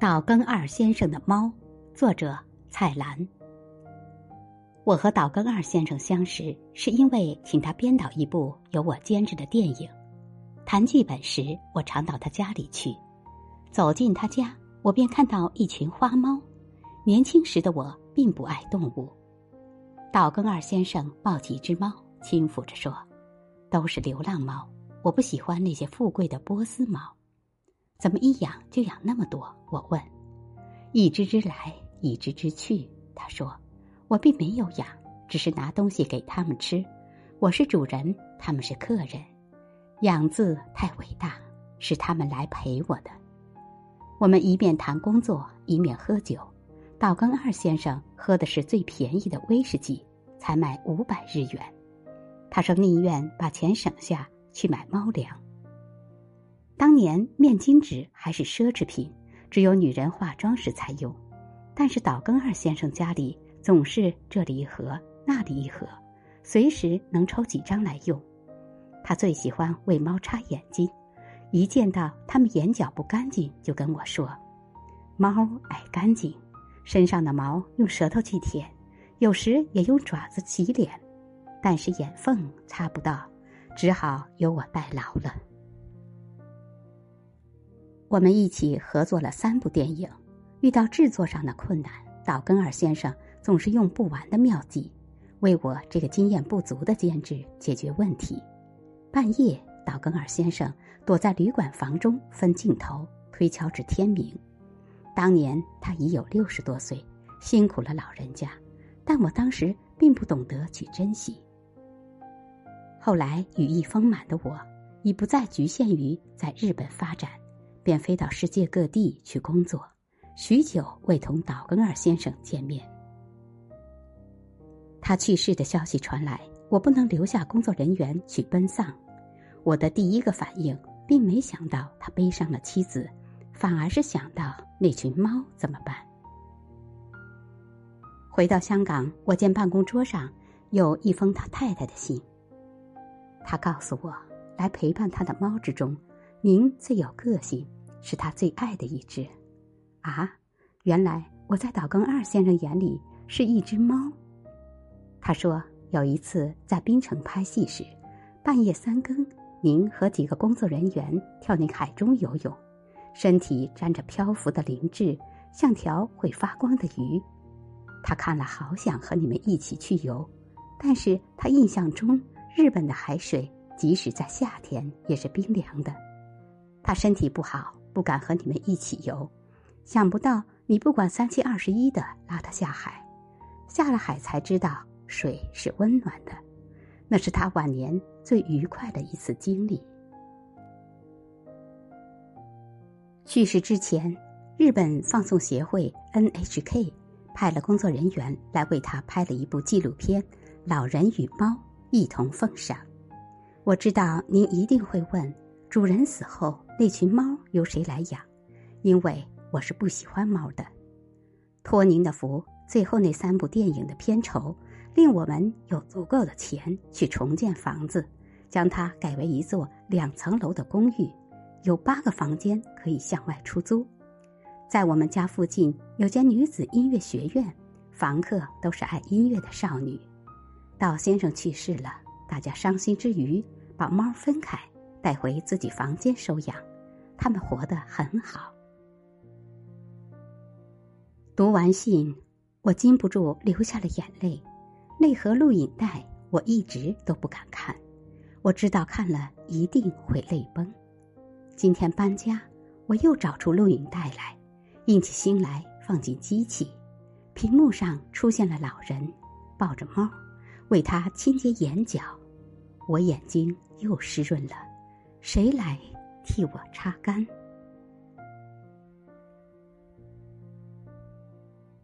岛根二先生的猫，作者蔡澜。我和岛根二先生相识，是因为请他编导一部由我监制的电影。谈剧本时，我常到他家里去。走进他家，我便看到一群花猫。年轻时的我并不爱动物。岛根二先生抱起一只猫，轻抚着说：“都是流浪猫，我不喜欢那些富贵的波斯猫。”怎么一养就养那么多？我问。一只只来，一只只去。他说：“我并没有养，只是拿东西给他们吃。我是主人，他们是客人。养字太伟大，是他们来陪我的。”我们一面谈工作，一面喝酒。岛根二先生喝的是最便宜的威士忌，才卖五百日元。他说宁愿把钱省下去买猫粮。当年面巾纸还是奢侈品，只有女人化妆时才用。但是岛根二先生家里总是这里一盒，那里一盒，随时能抽几张来用。他最喜欢为猫擦眼睛，一见到它们眼角不干净，就跟我说：“猫爱干净，身上的毛用舌头去舔，有时也用爪子洗脸，但是眼缝擦不到，只好由我代劳了。”我们一起合作了三部电影，遇到制作上的困难，岛根二先生总是用不完的妙计，为我这个经验不足的监制解决问题。半夜，岛根二先生躲在旅馆房中分镜头，推敲至天明。当年他已有六十多岁，辛苦了老人家，但我当时并不懂得去珍惜。后来羽翼丰满的我，已不再局限于在日本发展。便飞到世界各地去工作，许久未同岛根二先生见面。他去世的消息传来，我不能留下工作人员去奔丧。我的第一个反应，并没想到他悲伤的妻子，反而是想到那群猫怎么办。回到香港，我见办公桌上有一封他太太的信。他告诉我，来陪伴他的猫之中，您最有个性。是他最爱的一只，啊！原来我在岛根二先生眼里是一只猫。他说有一次在槟城拍戏时，半夜三更，您和几个工作人员跳进海中游泳，身体沾着漂浮的磷质，像条会发光的鱼。他看了好想和你们一起去游，但是他印象中日本的海水即使在夏天也是冰凉的。他身体不好。不敢和你们一起游，想不到你不管三七二十一的拉他下海，下了海才知道水是温暖的，那是他晚年最愉快的一次经历。去世之前，日本放送协会 NHK 派了工作人员来为他拍了一部纪录片《老人与猫一同奉上》。我知道您一定会问。主人死后，那群猫由谁来养？因为我是不喜欢猫的。托您的福，最后那三部电影的片酬，令我们有足够的钱去重建房子，将它改为一座两层楼的公寓，有八个房间可以向外出租。在我们家附近有间女子音乐学院，房客都是爱音乐的少女。道先生去世了，大家伤心之余，把猫分开。带回自己房间收养，他们活得很好。读完信，我禁不住流下了眼泪。那盒录影带我一直都不敢看，我知道看了一定会泪崩。今天搬家，我又找出录影带来，硬起心来放进机器。屏幕上出现了老人抱着猫，为他清洁眼角，我眼睛又湿润了。谁来替我擦干？